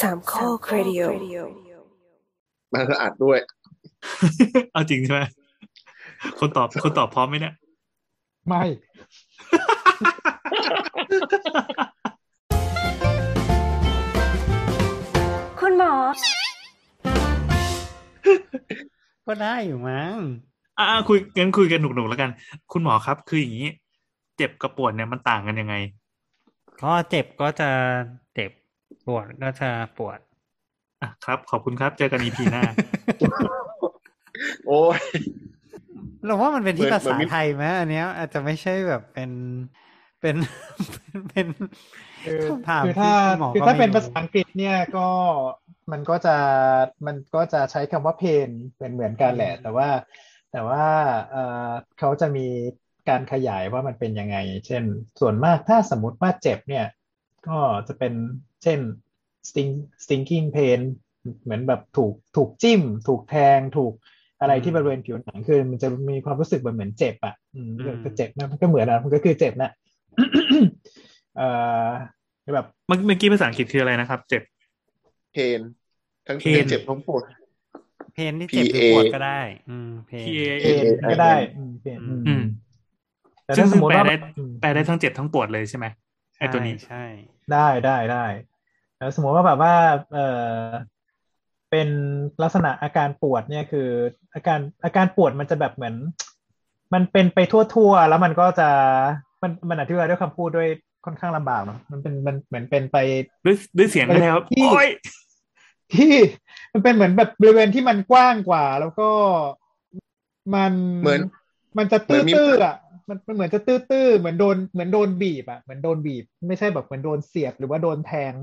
สามข้อครดิโอมันก็อัดด้วย เอาจริงใช่ไหมคนตอบคนตอบพร้อมไหมเนี่ย ไม่ คุณหมอ ก็ได้อยู่มั้ง อ่าคุยงั้นคุยกันหนุกๆแล้วกัน คุณหมอครับ คืออย่างนี้ เจ็บกับปวดเนี่ยมันต่างกันยังไง ก็เจ็บก็จะเจ็บ ปวดก็จะปวด อะครับ ขอบคุณครับ เจอกันอีพีหน้า โอ้ยเราว่ามันเป็นที่เหมือนภาษาเหมือนมีไทยไหมอันเนี้ย อาจจะไม่ใช่แบบเป็นเป็นเป็นคือคำถามคือถ้าที่หมอคือก็ถ้าไม่เป็นรู้ภาษาอังกฤษเนี่ยก็มันก็จะมันก็จะใช้คำว่า pain เป็นเหมือนกันแหละ แต่ว่า แต่ว่าเอ่อเขาจะมีการขยายว่ามันเป็นยังไง เช่น ส่วนมากถ้าสมมติว่าเจ็บเนี่ย ก็จะเป็น เช่น sting stinging pain เหมือนแบบถูกถูกจิ้ม ถูกแทงถูกอะไรที่บริเวณผิวหนังคือมันจะมีความรู้สึกเหมือนเหมือนเจ็บอะอืมอืมก็เจ็บนะมันก็เหมือนนะมันก็คือเจ็บนะเอ่อแบบเมื่อเมื่อกี้ภาษาอังกฤษคืออะไรนะครับ เจ็บเพนทั้งเพเพนนเจ็บทั้งปวดเพนที่เจ็บหรือ PA ปวดก็ได้ อืมเพน P A เพนก็ได้อืมเพนอืมอืมแต่ซึ่ถ้างสมมติแปลว่าได้อืมแปลได้ทั้งเจ็บทั้งปวดเลยใช่ไหม ไอตัวนี้ใช่ ได้ได้ได้แล้วสมมติว่าแบบว่า เออเป็นลักษณะอาการปวดเนี่ยคือ อาการอาการปวดมันจะแบบเหมือน มันเป็นไปทั่วๆแล้วมันก็จะมันมันอธิบายด้วยคำพูดด้วยค่อนข้างลำบากเนาะมันเป็นมันเหมือนเป็นไปด้วยด้วยเสียงก็ได้ครับที่โอ้ยที่มันเป็นเหมือนแบบบริเวณที่มันกว้างกว่า แล้วก็มันเหมือนมันจะเหมือนมีตื้อๆอะ มันมันเหมือนจะตื้อๆเหมือนโดนเหมือนโดนบีบอะเหมือนโดนบีบ ไม่ใช่แบบเหมือนโดนเสียบหรือว่าโดนแทง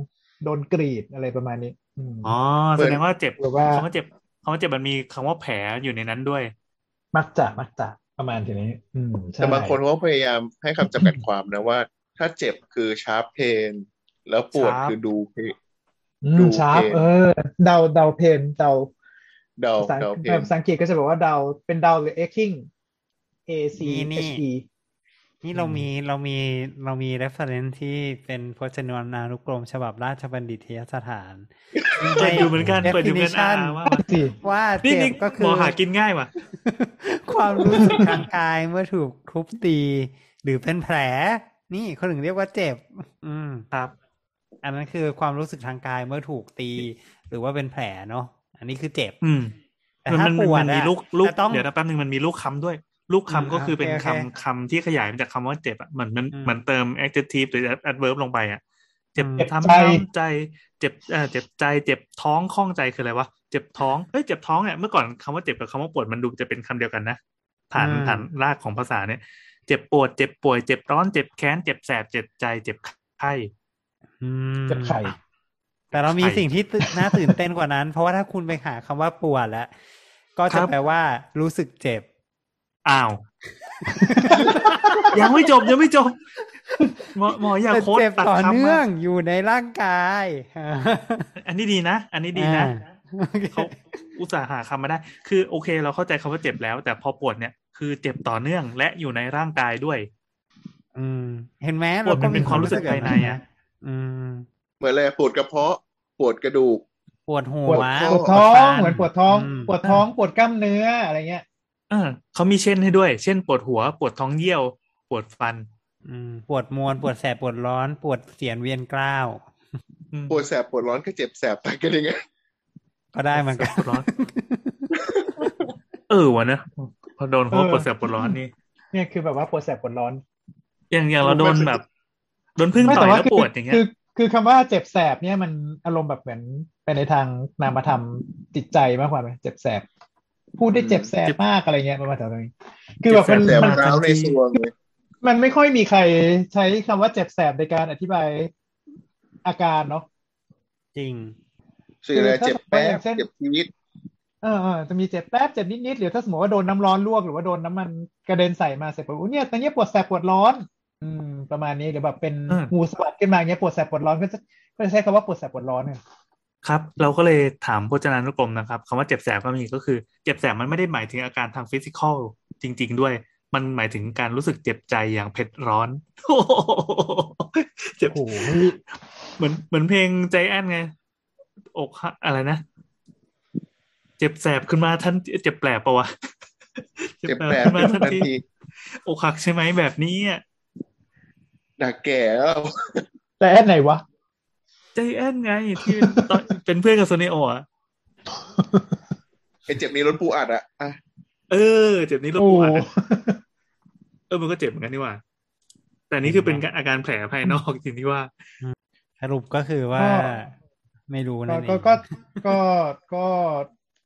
โดนกรีดอะไรประมาณนี้อืมอ๋อแสดงว่าเจ็บหรือว่าคำว่าเจ็บคำว่าเจ็บมันมีคำว่าแผลอยู่ในนั้นด้วย มักจะมักจะประมาณทีนี้ อืมใช่แต่บางคนเขาพยายามให้คำจำกัดความนะว่า ถ้าเจ็บคือชาร์ปเพนแล้วปวด Sharp คือดูเพนอืดูมชาร์ปเพนเออ เดาเดาเพนเดาเดาภาษาเดาเพนภาษาอังกฤษก็จะบอกว่าเดาเป็นเดาหรือ aching A C นี่ H นี่ E นี่เราอืมมีเรามีเรามี reference ที่เป็นพจนานุกรม ฉบับราชบัณฑิตยสถานเปิดดูเหมือนกันเปิดดูเหมือนกัน definition อ่าว่าสิว่านี่เจ็นี่บก็คืหมออหากินง่ายว่ะ ความรู้สึกทางกายเมื่อถูกทุบตี หรือเป็นแผล นี่เขาถึงเรียกว่าเจ็บ อืมครับ อันนั้นคือความรู้สึกทางกายเมื่อถูกตี หรือว่าเป็นแผลเนาะอันนี้คือเจ็บ อืมแต่มันถ้ามันปวดมันมีอะลูกลูกจะต้องเดี๋ยวนะแป๊บนึงมันมีลูกคำด้วย ลูกคำอืมก็คือเป็นโอเคคำโอเคคำที่ขยายมาจากคำว่าเจ็บอะเหมือนมันอืมเหมือนเติม adjective หรือ adverb ลงไปอะเจ็บอืมเจ็บทำใจน้ำใจ เจ็บเอ่อเจ็บใจ เจ็บท้องข้องใจคืออะไรวะ เจ็บท้องเฮ้ยเจ็บท้องเนี่ยเมื่อก่อนคำว่าเจ็บกับคำว่าปวดมันดูจะเป็นคำเดียวกันนะฐานอืมฐานรากของภาษาเนี่ย เจ็บปวด เจ็บป่วย เจ็บร้อน เจ็บแค้น เจ็บแสบ เจ็บใจ เจ็บไข้อืมเจ็บไข่แต่เรามีไข่สิ่งที่ตื่นน่าตื่นเต้นกว่านั้น เพราะว่าถ้าคุณไปหาคำว่าปวดแล้ว ก็คจะรับแปลว่ารู้สึกเจ็บ อ้าว ยังไม่จบยังไม่จบ หมอหมออย่าเป็นโค้ดเจ็บตัดต่อคำเนื่อมางอยู่ในร่างกาย อันนี้ดีนะ อันนี้ดีนะอ่าโอเคเขาอุตส่าห์หาคำมาได้ คือโอเค เราเข้าใจคำว่าเจ็บแล้ว แต่พอปวดเนี่ยคือเจ็บต่อเนื่องและอยู่ในร่างกายด้วย อืม เห็นไหมปวดมันเป็นความรู้สึกภายในอะอืมเหมือนอะไรปวดกระเพาะ ปวดกระดูก ปวดหัปววดปวดท้องฟัเหมือนปวดท้องมปวดท้อง ปวดกล้ามเนื้ออะไรเงี้ยเออเขามีเช่นให้ด้วย เช่นปวดหัว ปวดท้องเยี่ยว ปวดฟัน อืม ปวดมวน ปวดแสบ ปวดร้อน ปวดเสียนเวียนกล้าวอืมปวดแสบ ปวดร้อนก็เจ็บแสบต่างกันยังไง ก็ได้เหมือนกันปวดร้อน เออวะเนอะพอโดนเขาว่าปวดแสบปวดร้อนนี่ เนี่ยคือแบบว่าปวดแสบปวดร้อน อย่างอย่างเราโดนแบบโดนพึ่งไม่ต่อยแต่ว่าแล้วคือปวดอย่างเงี้ยคือคือคำว่าเจ็บแสบเนี่ยมันอารมณ์แบบเหมือนไปในทางนามธรรมจิตใจมากกว่าไหมเจ็บแสบ พูดได้เจ็บแสบมากอะไรเงี้ยประมาณแถวนี้คือแบบมันแสบมันร้าวในซวงเลยมันไม่ค่อยมีใครใช้คำว่าเจ็บแสบในการอธิบายอาการเนาะจริงสื่ออะไรเจ็บแป๊บอย่างเช่นเจ็บชีวิตเออเออจะมีเจ็บแป๊บเจ็บนิดๆหรือถ้าสมมติว่าโดนน้ำร้อนลวกหรือว่าโดนน้ำมันกระเด็นใส่มาเสร็จปุ๊บอุ๊ยเนี่ยตอนนี้ปวดแสบปวดร้อน อืม ประมาณนี้หรือแบบเป็นอืมงูสวัสดขึ้นมาเงี้ยปวดแสบปวดร้อนก็จะก็จะใช้คำว่าปวดแสบปวดร้อนเนี่ย ครับ เราก็เลยถามพจนานุกรมนะครับคำว่าเจ็บแสบก็มีก็คือ เจ็บแสบมันไม่ได้หมายถึงอาการทางฟิสิกอลจริง ๆ ด้วย มันหมายถึงการรู้สึกเจ็บใจอย่างเผ็ดร้อนโอ้โหเจ็บโอ้โหเหมือนเหมือนเพลงใจแอนไง อกหักอะไรนะ เจ็บแสบขึ้นมาท่านเจ็บแปลบปะวะเจ็บแปลขึ้นมาขึ้นทันทันทีทีอกหักใช่ไหมแบบนี้อะด่าแก่แล้วแต่แอนไหนวะ ใจแอนไง ที่เป็นตอนเป็นเพื่อนกับโซเนโออะไอเจ็บนี้รถปูอัดอะอะเออ เจ็บนี้รถโอ้ปูอัดอะเออมันก็เจ็บเหมือนกันนี่หว่า แต่นี่คือเป็นอาการแผลภายนอกจริงที่ว่าสรุปก็คือว่าก็ไม่รู้ก็นั่นเอก็งก็ก็ก็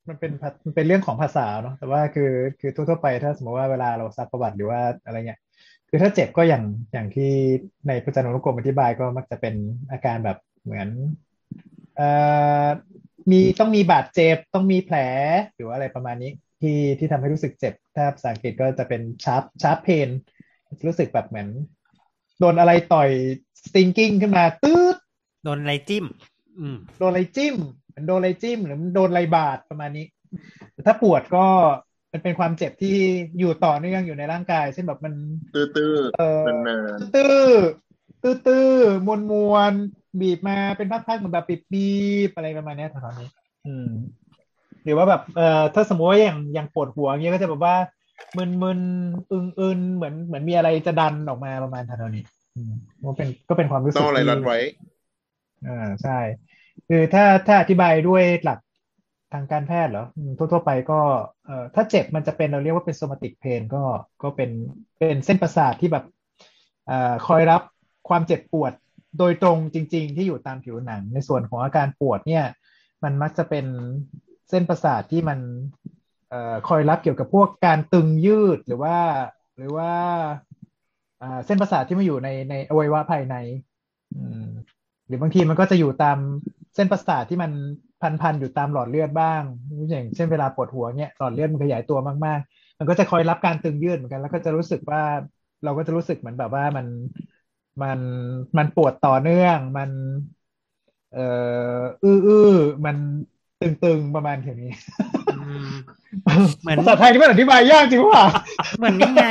มันเป็นภามันเป็นเรื่องของภาษาเนาะแต่ว่าคือคือทั่วๆไปถ้าสมมติว่าเวลาเราซักประวัติหรือว่าอะไรเงี้ยคือถ้าเจ็บก็อย่างอย่างที่ในพจนานุกรมอธิบายก็มักจะเป็นอาการแบบ เหมือนเอ่อมีต้องมีบาดเจ็บต้องมีแผลหรือว่าอะไรประมาณนี้ที่ที่ทำให้รู้สึกเจ็บ ถ้าภาษาอังกฤษก็จะเป็น sharp sharp pain รู้สึกแบบเหมือนโดนอะไรต่อย stinging ขึ้นมาตืดโดนอะไรจิ้ม อืมโดนอะไรจิ้มเหมือนโดนอะไรจิ้มหรือมันโดนอะไรบาดประมาณนี้แต่ถ้าปวดก็มันเป็นความเจ็บที่อยู่ต่อเนื่องอยู่ในร่างกายเช่นแบบมันตื้อตื้อเออนานตื้อตื้อตื้อมวนมวนๆ บีบมาเป็นพักๆเหมือนแบบบีบบีบอะไรประมาณเนี้ยตอนนี้ อืม หรือว่าแบบเอ่อถ้าสมมติว่าอย่างอย่างปวดหัวเงี้ยก็จะแบบว่ามึนมึนอึนอึนเหมือนเหมือนมีอะไรจะดันออกมาประมาณเท่านี้อืมก็เป็นก็เป็นความรู้ๆสึต้กองอะไรที่รัดไว้อ่าใช่ คือถ้าถ้าอธิบายด้วยหลักทางการแพทย์เหรออืมทั่วๆไปก็เอ่อถ้าเจ็บมันจะเป็นเราเรียกว่าเป็น somatic pain ก็ก็เป็นเป็นเส้นประสาทที่แบบเอ่อคอยรับความเจ็บปวด โดยตรงจริง ๆ ที่อยู่ตามผิวหนัง ในส่วนของอาการปวดเนี่ย มันมักจะเป็นเส้นประสาทที่มันออคอยรับเกี่ยวกับพวกการตึงยืดหรือว่า หรือว่าเส้นประสาทที่มาอยู่ในในอวัยวะภายในหรือบางทีมันก็จะอยู่ตามเส้นประสาทที่มันพันๆอยู่ตามหลอดเลือดบ้างอย่างเช่นเวลาปวดหัวเนี่ยหลอดเลือดมันขยายตัวมากๆ มันก็จะคอยรับการตึงยืดเหมือนกัน แล้วก็จะรู้สึกว่าเราก็จะรู้สึกเหมือนแบบว่ามัน มันมันปวดต่อเนื่อง มันเอ่ออื้ออื้อมันตึงๆ ประมาณแค่นี้อืมเหมือนภาษาไทยนี่มันอธิบายยากจริงว่ะเหมือนนี่ไง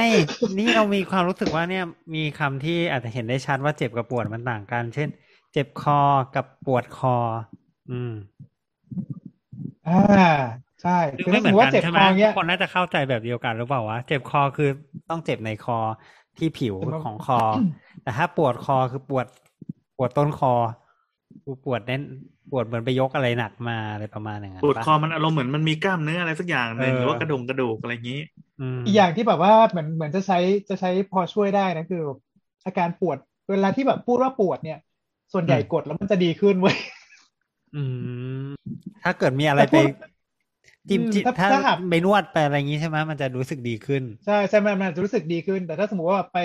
นี่เรามีความรู้สึกว่าเนี่ย มีคำที่อาจจะเห็นได้ชัดว่าเจ็บกับปวดมันต่างกัน เช่น เจ็บคอกับปวดคอ อืม อ่า ใช่คือคือไม่ถ้าเหสมืมอนมติว่าเจ็บกันใช่ไหคมอเงี้ยคนน่าจะเข้าใจแบบเดียวกันหรือเปล่าวะเจ็บคอคือต้องเจ็บในคอที่ผิวแต่ว่าของคอ แต่ถ้าปวดคอคือปวดปวดต้นคอคือปวดเน้นปวดเหมือนไปยกอะไรหนักมาอะไรประมาณอย่างนั้นปวดปะคอมันอารมณ์เหมือนมันมีกล้ามเนื้ออะไรสักอย่างหนึ่งเออหรือว่ากระดงกระดูกอะไรอย่างนี้อืมอีกอย่างที่แบบว่าเหมือนเหมือนจะใช้จะใช้พอช่วยได้นะคืออาการปวดเวลาที่แบบพูดว่าปวดเนี่ย ส่วนใหญ่อืมกดแล้วมันจะดีขึ้นเว้ยอืมถ้าเกิดมีอะไรแต่ไปพูดจิ้มอืมจิ้มถ้าถ้าถ้าหากไปนวดไปอะไรอย่างงี้ใช่ไหมมันจะรู้สึกดีขึ้น ใช่ใช่มันมันอาจจะรู้สึกดีขึ้น แต่ถ้าสมมติว่าไป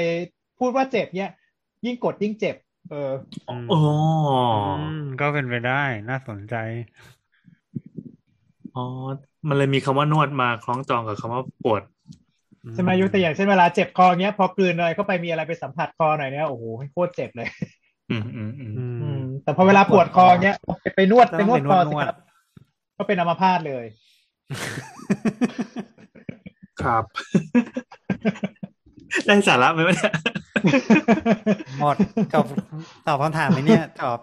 พูดว่าเจ็บเนี่ย ยิ่งกดยิ่งเจ็บ เอออืมอ๋ออืมก็เป็นไปได้น่าสนใจ อ๋อ มันเลยมีคำว่านวดมาคล้องจองกับคำว่าปวดใช่ไหมยกตัวอย่างเช่นเวลาเจ็บคอเงี้ย พอกลืนอะไรเข้าไปมีอะไรไปสัมผัสคอหน่อยเนี่ยโอ้โหโคตรเจ็บเลยอืมอืมอืมอือืมมแต่พอเวลาปวดคอเงี้ยไปไปนวดต้ไปองนวดไปนควอดสินวดครับก็เป็นอัมพาตเลย ครับ ได้สาระไหมวะเนี่ยหมดจบตอบคำถามไหมเนี่ยจบ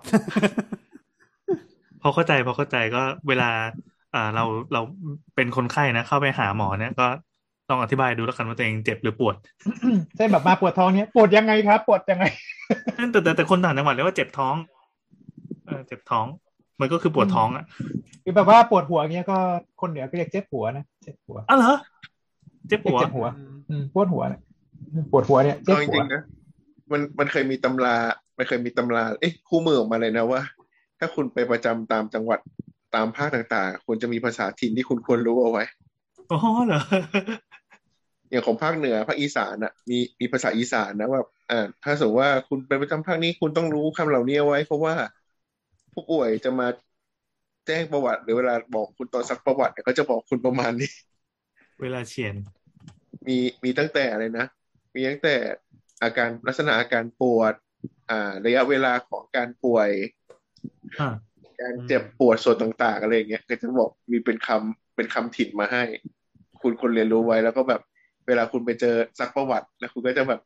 พอเข้าใจพอเข้าใจก็เวลาอ่าเราเราเป็นคนไข้นะ เข้าไปหาหมอเนี่ยก็ต้องอธิบายดูแล้วกันว่าตัวเองเจ็บหรือปวดเช่นแบบมาปวดท้องเนี้ยปวดยังไงครับ ปวดยังไงแต่แต่แต่คนต่างจังหวัดเรียกว่าเจ็บท้องเออเจ็บท้อง มันก็คือปวดท้องอะคือแบบว่าปวดหัวเงี้ยก็คนเหนือก็เรียกเจ็บหัวนะเจ็บหัวอ้าวเหรอเจ็บเรียหักวเจ็บหัวอืมปวดหัวเนี่ย ปวดหัวเนี่ยเจ็บเอาจหัวริงๆนะมันมันเคยมีตำรามันเคยมีตำรา เอ๊ะคู่มือออกมาเลยนะว่า ถ้าคุณไปประจำตามจังหวัดตามภาคต่างๆคุณจะมีภาษาถิ่นที่คุณควรรู้เอาไว้อ๋อเหรออย่างของภาคเหนือภาคอีสานอะมีมีภาษาอีสานนะว่าอ่าถ้าสมมติว่าคุณไปประจำภาคนี้คุณต้องรู้คำเหล่านี้เอาไว้ เพราะว่าผู้ป่วยจะมาแจ้งประวัติ หรือเวลาบอกคุณตอนซักประวัติเนี่ยเขาจะบอกคุณประมาณนี้ เวลาเฉียน มีมีตั้งแต่อะไรนะ มีตั้งแต่อาการลักษณะอาการปวด อ่า ระยะเวลาของการป่วยอ่าการเจ็บปวดส่วนต่าง ๆ อะไรอย่างเงี้ยก็จะบอกมีเป็นคำเป็นคำถิ่นมาให้ คุณคนเรียนรู้ไว้แล้วก็แบบ เวลาคุณไปเจอซักประวัติ แล้วคุณก็จะแบบ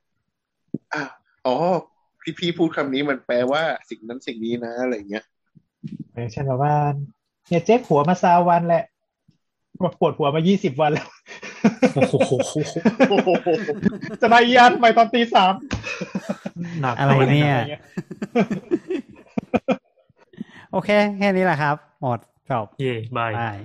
อ้าวอ๋อพี่พี่พูดคำนี้มันแปลว่าสิ่งนั้นสิ่งนี้นะอะไรอย่างเงี้ยอย่างเช่นแบบว่าเนี่ยเจ๊กหัวมาซาวันแหละปวดหัวมายี่สิบวันแล้วโอ้โห จะมาอีอันไปตอนตีสามหนักอะไรเนี่ยอะไรเงี้ยโอเค แค่นี้แหละครับ หมดจบเย่บายบาย